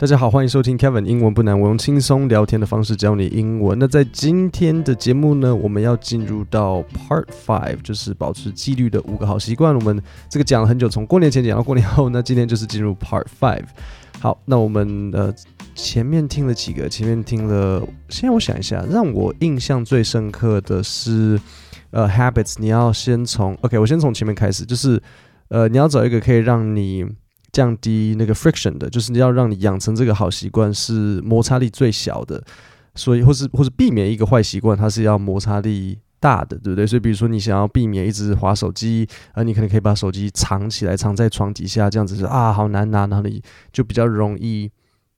大家好，欢迎收听 Kevin 英文不难，我用轻松聊天的方式教你英文。那在今天的节目呢，我们要进入到 Part Five，就是保持纪律的五个好习惯。我们这个讲了很久，从过年前讲到过年后，那今天就是进入 Part Five。好，那我们呃前面听了几个，前面听了，现在我想一下，让我印象最深刻的是呃 Habits。你要先从 OK，我先从前面开始，就是呃你要找一个可以让你降低那个 friction 的，就是你要让你养成这个好习惯是摩擦力最小的，所以或是或是避免一个坏习惯，它是要摩擦力大的，对不对？所以比如说你想要避免一直滑手机，而，你可能可以把手机藏起来，藏在床底下，这样子是啊，好难拿，然后你就比较容易，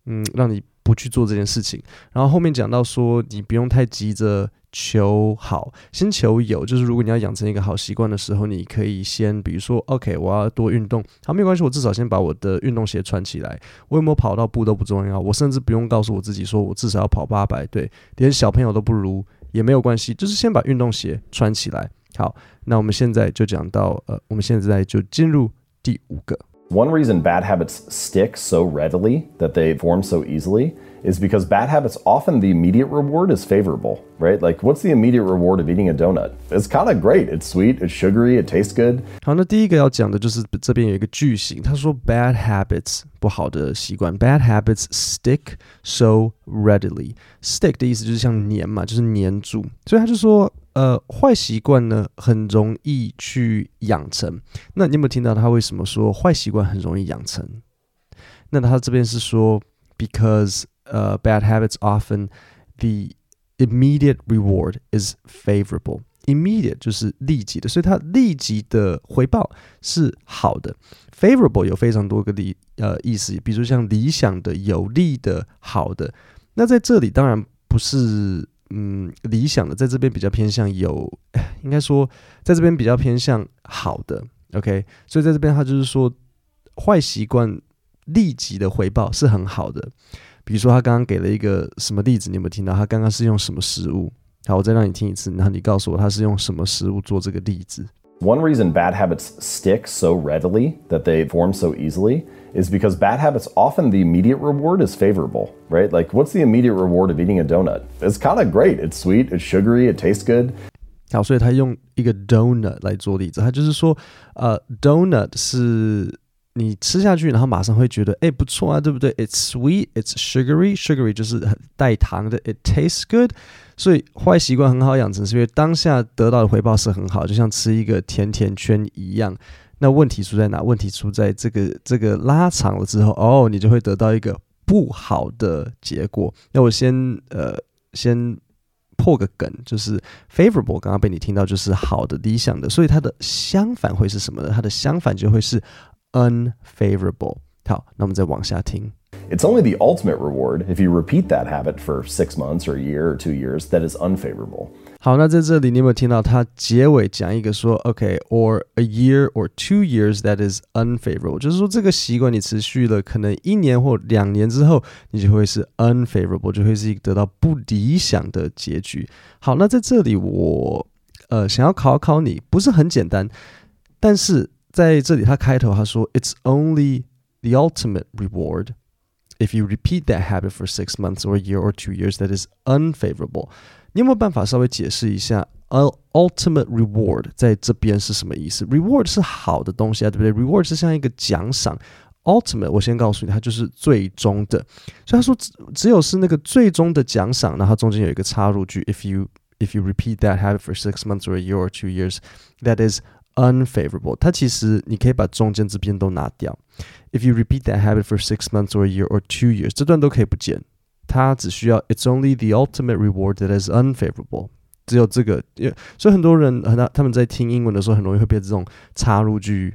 嗯，让你不去做这件事情。然后后面讲到说，你不用太急着。求好，先求有，就是如果你要养成一个好习惯的时候，你可以先，比如说，OK，我要多运动，好，没关系，我至少先把我的运动鞋穿起来。我有没有跑到步都不重要，我甚至不用告诉我自己说我至少要跑八百，对，连小朋友都不如也没有关系，就是先把运动鞋穿起来。好，那我们现在就讲到，呃，我们现在就进入第五个。One reason bad habits stick so readily that they form so easily is because bad habits often the immediate reward is favorable, right? Like, what's the immediate reward of eating a donut? It's kind of great. It's sweet, it's sugary, it tastes good. 好，那第一个要讲的就是这边有一个句型，他说 bad habits 不好的习惯，bad habits stick so readily. Stick 的意思就是像粘嘛，就是粘住，所以他就说。 呃，坏习惯呢很容易去养成。那你有没有听到他为什么说坏习惯很容易养成？那他这边是说，because 呃、，bad habits often the immediate reward is favorable。immediate 就是立即的，所以它立即的回报是好的。favorable 有非常多个理呃意思，比如像理想的、有利的、好的。那在这里当然不是嗯理想的，在这边比较偏向有，应该说在这边比较偏向好的。OK，所以在这边他就是说坏习惯立即的回报是很好的。比如说，他刚刚给了一个什么例子？你有没有听到？他刚刚是用什么食物？好，我再让你听一次，然后你告诉我他是用什么食物做这个例子。One reason bad habits stick so readily that they form so easily is because bad habits often the immediate reward is favorable, right? Like, what's the immediate reward of eating a donut? It's kind of great. It's sweet, it's sugary, it tastes good. 好，所以他用一个 donut 来做例子，他就是说，呃，donut 是你吃下去，然后马上会觉得，哎，不错啊，对不对？It's sweet, it's sugary, sugary 就是很带糖的。It tastes good， 所以坏习惯很好养成，是因为当下得到的回报是很好，就像吃一个甜甜圈一样。那问题出在哪？问题出在这个这个拉长了之后，哦，你就会得到一个不好的结果。那我先呃先破个梗，就是 favorable，刚刚被你听到就是好的、理想的，所以它的相反会是什么呢？它的相反就会是。unfavorable。好，那我们再往下听。It's only the ultimate reward if you repeat that habit for six months or a year or two years that is unfavorable. 好，那在这里你有没有听到他结尾讲一个说，OK，or、okay, a year or two years that is unfavorable，就是说这个习惯你持续了可能一年或两年之后，你就会是 unfavorable，就会是一个得到不理想的结局。好，那在这里我呃想要考考你，不是很简单，但是在这里，他开头他说，It's only the ultimate reward if you repeat that habit for six months or a year or two years that is unfavorable。你有没有办法稍微解释一下，ultimate reward 在这边是什么意思？reward 是好的东西啊，对不对？reward 是像一个奖赏。ultimate 我先告诉你，它就是最终的。所以他说，只有是那个最终的奖赏，然后中间有一个插入句，if you if you repeat that habit for six months or a year or two years, that is unfavorable，它其实你可以把中间这边都拿掉。If you repeat that habit for six months or a year or two years，这段都可以不见。它只需要 It's only the ultimate reward that is unfavorable。只有这个，所以很多人很他们在听英文的时候，很容易会被这种插入句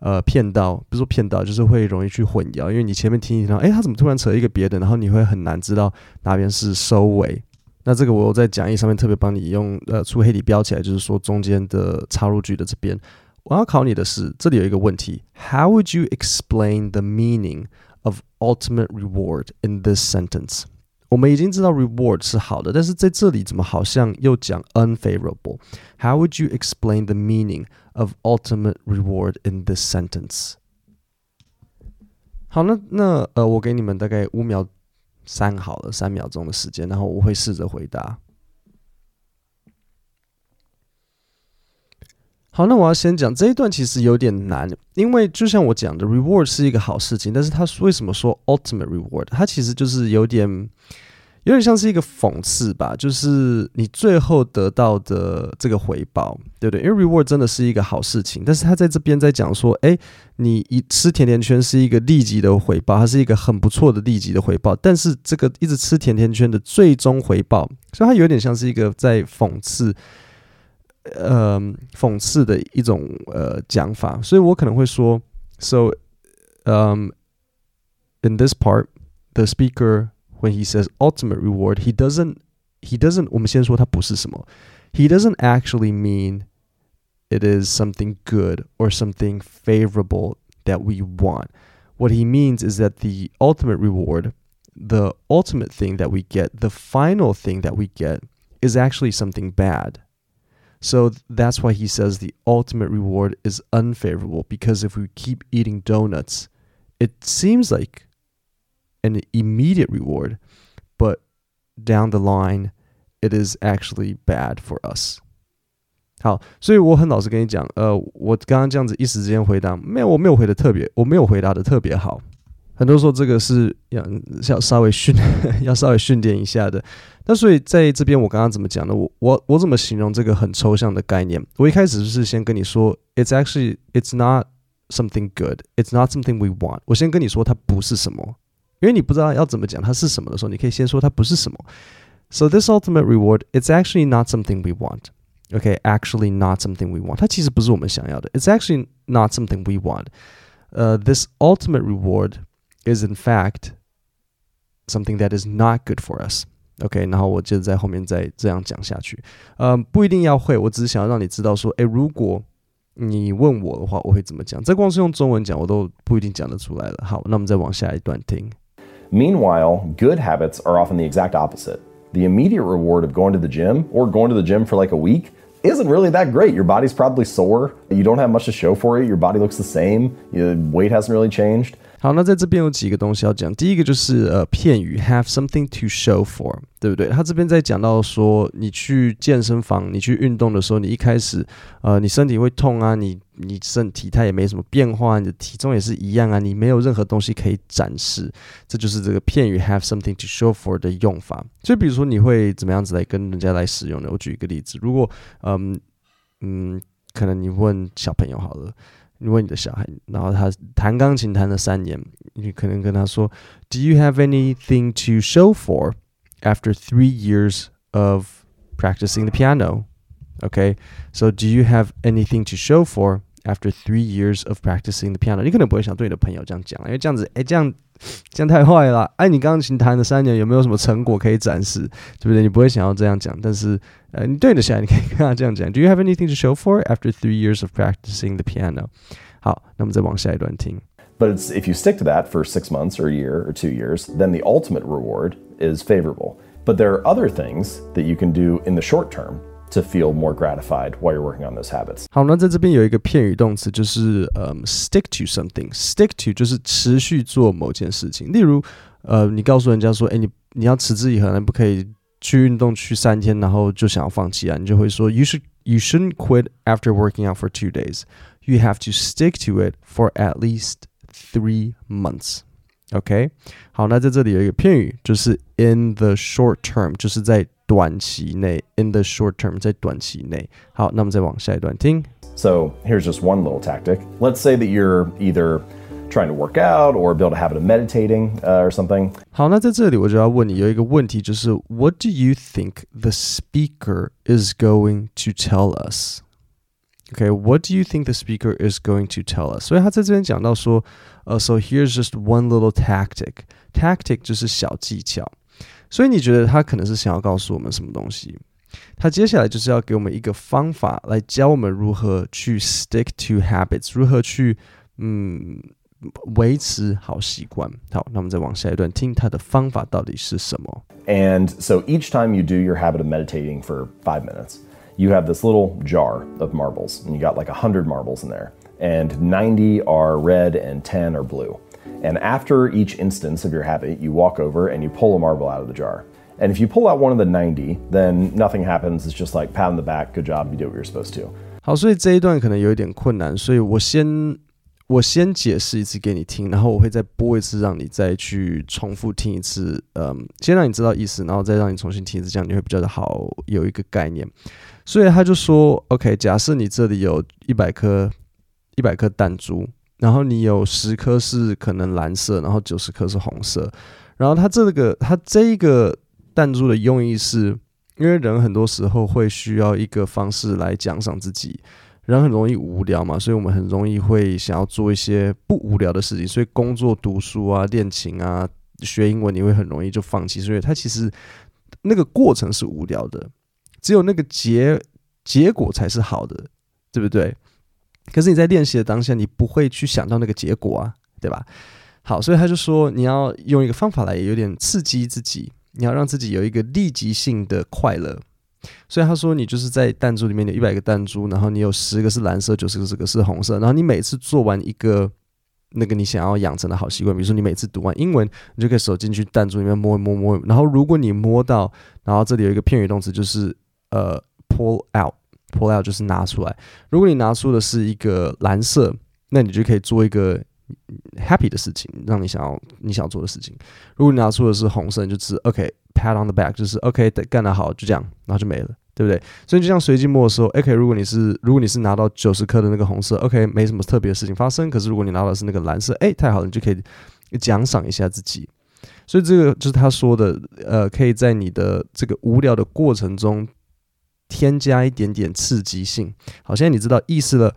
呃骗到，不是说骗到，就是会容易去混淆。因为你前面听一听，哎，他怎么突然扯一个别的，然后你会很难知道哪边是收尾。那这个我在讲义上面特别帮你用呃粗黑体标起来，就是说中间的插入句的这边，我要考你的是，这里有一个问题：How would you explain the meaning of ultimate reward in this sentence？我们已经知道 reward 是好的，但是在这里怎么好像又讲 unfavorable？How would you explain the meaning of ultimate reward in this sentence？ 好，那那呃，我给你们大概五秒 三好了，三秒钟的时间，然后我会试着回答。好，那我要先讲这一段其实有点难，因为就像我讲的，reward 是一个好事情，但是他为什么说 ultimate reward？它其实就是有点有点像是一个讽刺吧，就是你最后得到的这个回报，对不对？因为 reward 真的是一个好事情，但是他在这边在讲说，哎，你一吃甜甜圈是一个立即的回报，它是一个很不错的立即的回报，但是这个一直吃甜甜圈的最终回报，所以它有点像是一个在讽刺。呃，讽刺的一种呃讲法，所以我可能会说，so um in this part the speaker when he says ultimate reward he doesn't he doesn't 我们先说它不是什么，he doesn't actually mean it is something good or something favorable that we want. What he means is that the ultimate reward, the ultimate thing that we get, the final thing that we get, is actually something bad. So that's why he says the ultimate reward is unfavorable because if we keep eating donuts, it seems like an immediate reward, but down the line, it is actually bad for us. 好，所以我很老实跟你讲，呃，我刚刚这样子一时之间回答，没有，我没有回的特别，我没有回答的特别好。很多说这个是要要稍微训，要稍微训练一下的。那所以在这边，我刚刚怎么讲呢？我我我怎么形容这个很抽象的概念？我一开始是先跟你说，it's actually it's not something good, it's not something we want。我先跟你说它不是什么， 因为你不知道要怎么讲它是什么的时候，你可以先说它不是什么。So this ultimate reward, it's actually not something we want. Okay, actually not something we want. 它其实不是我们想要的。It's actually not something we want. Uh, this ultimate reward is in fact something that is not good for us. OK，然后我接着在后面再这样讲下去。呃，不一定要会，我只是想要让你知道说，诶，如果你问我的话，我会怎么讲。这光是用中文讲，我都不一定讲得出来了。好，那我们再往下一段听。 Meanwhile, good habits are often the exact opposite. The immediate reward of going to the gym or going to the gym for like a week isn't really that great. Your body's probably sore. You don't have much to show for it. Your body looks the same. Your weight hasn't really changed. 好，那在这边有几个东西要讲。第一个就是呃片语 have something to show for，对不对？他这边在讲到说，你去健身房，你去运动的时候，你一开始呃你身体会痛啊，你你身体它也没什么变化，你的体重也是一样啊，你没有任何东西可以展示，这就是这个片语 have something to show for 的用法。所以比如说你会怎么样子来跟人家来使用呢？我举一个例子，如果嗯嗯，可能你问小朋友好了。你问你的小孩，然后他弹钢琴弹了三年，你可能跟他说：“Do you have anything to show for after three years of practicing the piano?” Okay, so do you have anything to show for after three years of practicing the piano？你可能不会想对你的朋友这样讲，因为这样子，哎，这样这样太坏了。哎，你钢琴弹了三年，有没有什么成果可以展示？对不对？你不会想要这样讲。但是，呃，你对你的小孩，你可以跟他这样讲：Do you have anything to show for after three years of practicing the piano？好，那么再往下一段听。But it's, if you stick to that for six months or a year or two years, then the ultimate reward is favorable. But there are other things that you can do in the short term to feel more gratified while you're working on those habits. 好，那在这边有一个片语动词，就是嗯、um,，stick to something。stick to 就是持续做某件事情。例如，呃，你告诉人家说，哎，你你要持之以恒，不可以去运动去三天，然后就想要放弃啊，你就会说，you should you shouldn't quit after working out for two days. You have to stick to it for at least three months. OK，好，那在这里有一个片语，就是 in the short term，就是在短期内，in the short term，在短期内。好，那我们再往下一段听。So here's just one little tactic. Let's say that you're either trying to work out or build a habit of meditating uh, or something. 好，那在这里我就要问你有一个问题，就是 What do you think the speaker is going to tell us? Okay, what do you think the speaker is going to tell us? 所以他在这边讲到说，呃、uh,，so here's just one little tactic. Tactic 就是小技巧。所以你觉得他可能是想要告诉我们什么东西？他接下来就是要给我们一个方法来教我们如何去 stick to habits，如何去嗯维持好习惯。好，那我们再往下一段听他的方法到底是什么。And so each time you do your habit of meditating for five minutes you have this little jar of marbles, and you got like 100 marbles in there, and 90 are red and 10 are blue. And after each instance of your habit, you walk over and you pull a marble out of the jar. And if you pull out one of the 90, then nothing happens. It's just like pat on the back, good job, you did what you're supposed to. 好，所以这一段可能有一点困难，所以我先 我先解释一次给你听，然后我会再播一次，让你再去重复听一次。嗯，先让你知道意思，然后再让你重新听一次，这样你会比较的好有一个概念。所以他就说，OK，假设你这里有一百颗一百颗弹珠，然后你有十颗是可能蓝色，然后九十颗是红色，然后他这个他这一个弹珠的用意是，因为人很多时候会需要一个方式来奖赏自己，人很容易无聊嘛，所以我们很容易会想要做一些不无聊的事情，所以工作、读书啊、练琴啊、学英文，你会很容易就放弃，所以它其实那个过程是无聊的，只有那个结结果才是好的，对不对？可是你在练习的当下，你不会去想到那个结果啊，对吧？好，所以他就说你要用一个方法来有点刺激自己，你要让自己有一个立即性的快乐。所以他说你就是在弹珠里面有一百个弹珠，然后你有十个是蓝色，九十个是红色，然后你每次做完一个那个你想要养成的好习惯，比如说你每次读完英文，你就可以手进去弹珠里面摸一摸摸，然后如果你摸到，然后这里有一个片语动词就是呃 pull out。pull out 就是拿出来。如果你拿出的是一个蓝色，那你就可以做一个 happy 的事情，让你想要你想做的事情。如果你拿出的是红色，你就只 OK pat on the back，就是 OK 干得好，就这样，然后就没了，对不对？所以就像随机摸的时候，OK，如果你是如果你是拿到九十颗的那个红色，OK，没什么特别的事情发生。可是如果你拿到的是那个蓝色，哎，太好了，你就可以奖赏一下自己。所以这个就是他说的，呃，可以在你的这个无聊的过程中。添加一点点刺激性。好，现在你知道意思了，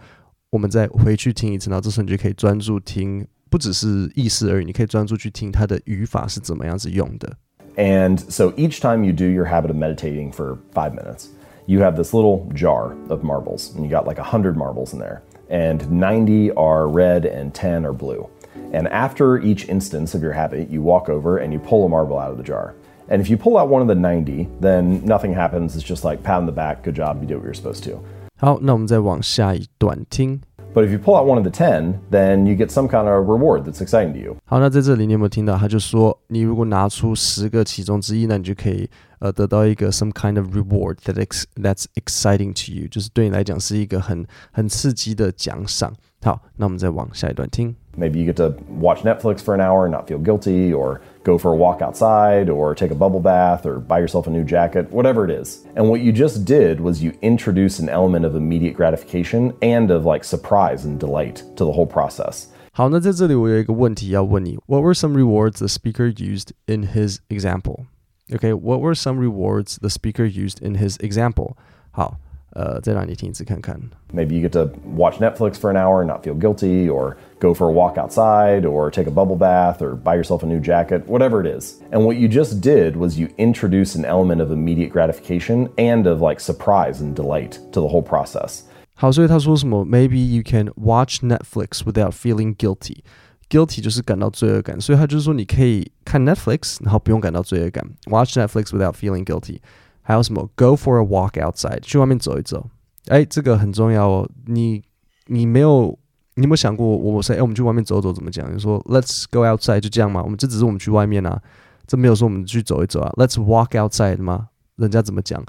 我们再回去听一次，然后这时候你就可以专注听，不只是意思而已，你可以专注去听它的语法是怎么样子用的。And so each time you do your habit of meditating for five minutes, you have this little jar of marbles, and you got like a hundred marbles in there, and 90 are red and 10 are blue. And after each instance of your habit, you walk over and you pull a marble out of the jar. And if you pull out one of the 90, then nothing happens. It's just like pat on the back, good job, you did what you're supposed to. 好，那我们再往下一段听。But if you pull out one of the 10, then you get some kind of reward that's exciting to you. 好，那在这里你有没有听到？他就说，你如果拿出十个其中之一，那你就可以呃得到一个 some kind of reward that ex that's exciting to you，就是对你来讲是一个很很刺激的奖赏。好，那我们再往下一段听。Maybe you get to watch Netflix for an hour and not feel guilty, or go for a walk outside, or take a bubble bath, or buy yourself a new jacket, whatever it is. And what you just did was you introduce an element of immediate gratification and of like surprise and delight to the whole process. 好，那在这里我有一个问题要问你：What were some rewards the speaker used in his example? Okay, what were some rewards the speaker used in his example? 好。 呃，再让你听一次看看。Maybe you get to watch Netflix for an hour and not feel guilty, or go for a walk outside, or take a bubble bath, or buy yourself a new jacket, whatever it is. And what you just did was you introduce an element of immediate gratification and of like surprise and delight to the whole process. 好，所以他说什么？Maybe you can watch Netflix without feeling guilty. Guilty 就是感到罪恶感，所以他就是说你可以看 Netflix，然后不用感到罪恶感。Watch Netflix without feeling guilty. 还有什么？Go for a walk outside，去外面走一走。哎，这个很重要哦。你你没有，你有没有想过？我说，哎，我们去外面走走怎么讲？你说，Let's go outside，就这样吗？我们这只是我们去外面啊，这没有说我们去走一走啊。Let's walk outside 吗？人家怎么讲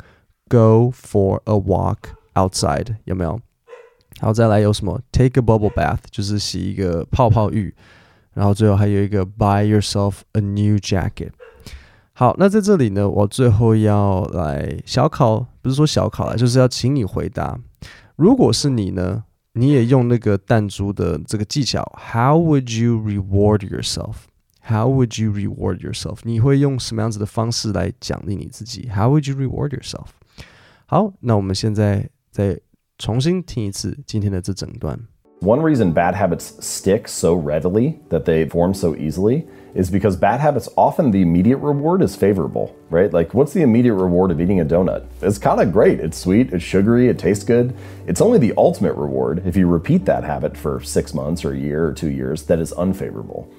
？Go for a walk outside，有没有？然后再来有什么？Take a bubble bath，就是洗一个泡泡浴。然后最后还有一个，Buy yourself a new jacket。好，那在这里呢，我最后要来小考，不是说小考了，就是要请你回答。如果是你呢，你也用那个弹珠的这个技巧，How would you reward yourself？How would you reward yourself？你会用什么样子的方式来奖励你自己？How would you reward yourself？好，那我们现在再重新听一次今天的这整段。One reason bad habits stick so readily, that they form so easily, is because bad habits often the immediate reward is favorable, right? Like, what's the immediate reward of eating a donut? It's kind of great. It's sweet, it's sugary, it tastes good. It's only the ultimate reward if you repeat that habit for six months or a year or two years that is unfavorable.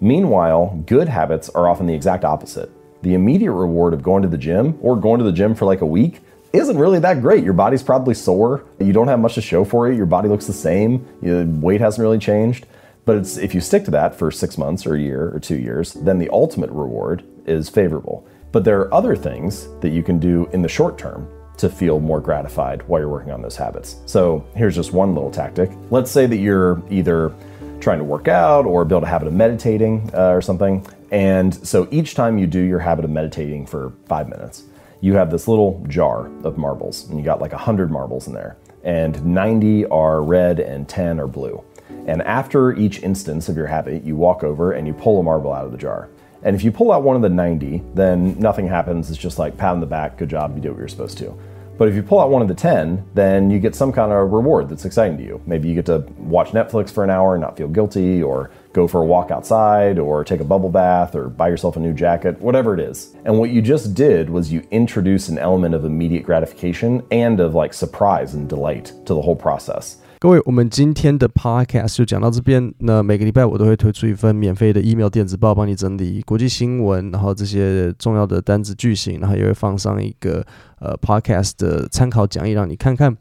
Meanwhile, good habits are often the exact opposite. The immediate reward of going to the gym or going to the gym for like a week isn't really that great. Your body's probably sore. You don't have much to show for it. Your body looks the same. Your weight hasn't really changed. But it's, if you stick to that for six months or a year or two years, then the ultimate reward is favorable. But there are other things that you can do in the short term to feel more gratified while you're working on those habits. So here's just one little tactic. Let's say that you're either trying to work out or build a habit of meditating uh, or something. And so each time you do your habit of meditating for five minutes, you have this little jar of marbles, and you got like 100 marbles in there, and 90 are red and 10 are blue. And after each instance of your habit, you walk over and you pull a marble out of the jar. And if you pull out one of the 90, then nothing happens. It's just like pat on the back, good job, you did what you're supposed to. But if you pull out one of the 10, then you get some kind of reward that's exciting to you. Maybe you get to watch Netflix for an hour and not feel guilty, or go for a walk outside, or take a bubble bath, or buy yourself a new jacket, whatever it is. And what you just did was you introduce an element of immediate gratification and of like surprise and delight to the whole process. 各位，我们今天的 podcast 就讲到这边。那每个礼拜我都会推出一份免费的 email 电子报，帮你整理国际新闻，然后这些重要的单子句型，然后也会放上一个呃 podcast 的参考讲义让你看看。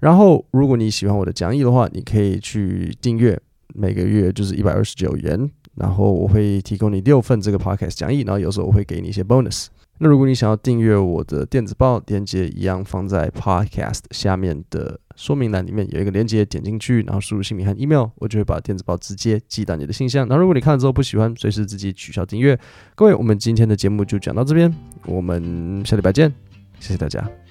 然后，如果你喜欢我的讲义的话，你可以去订阅，每个月就是一百二十九元。然后我会提供你六份这个 podcast 讲义，然后有时候我会给你一些 bonus。那如果你想要订阅我的电子报，链接一样放在 podcast 下面的说明栏里面有一个链接，点进去，然后输入姓名和 email，我就会把电子报直接寄到你的信箱。那如果你看了之后不喜欢，随时自己取消订阅。各位，我们今天的节目就讲到这边，我们下礼拜见，谢谢大家。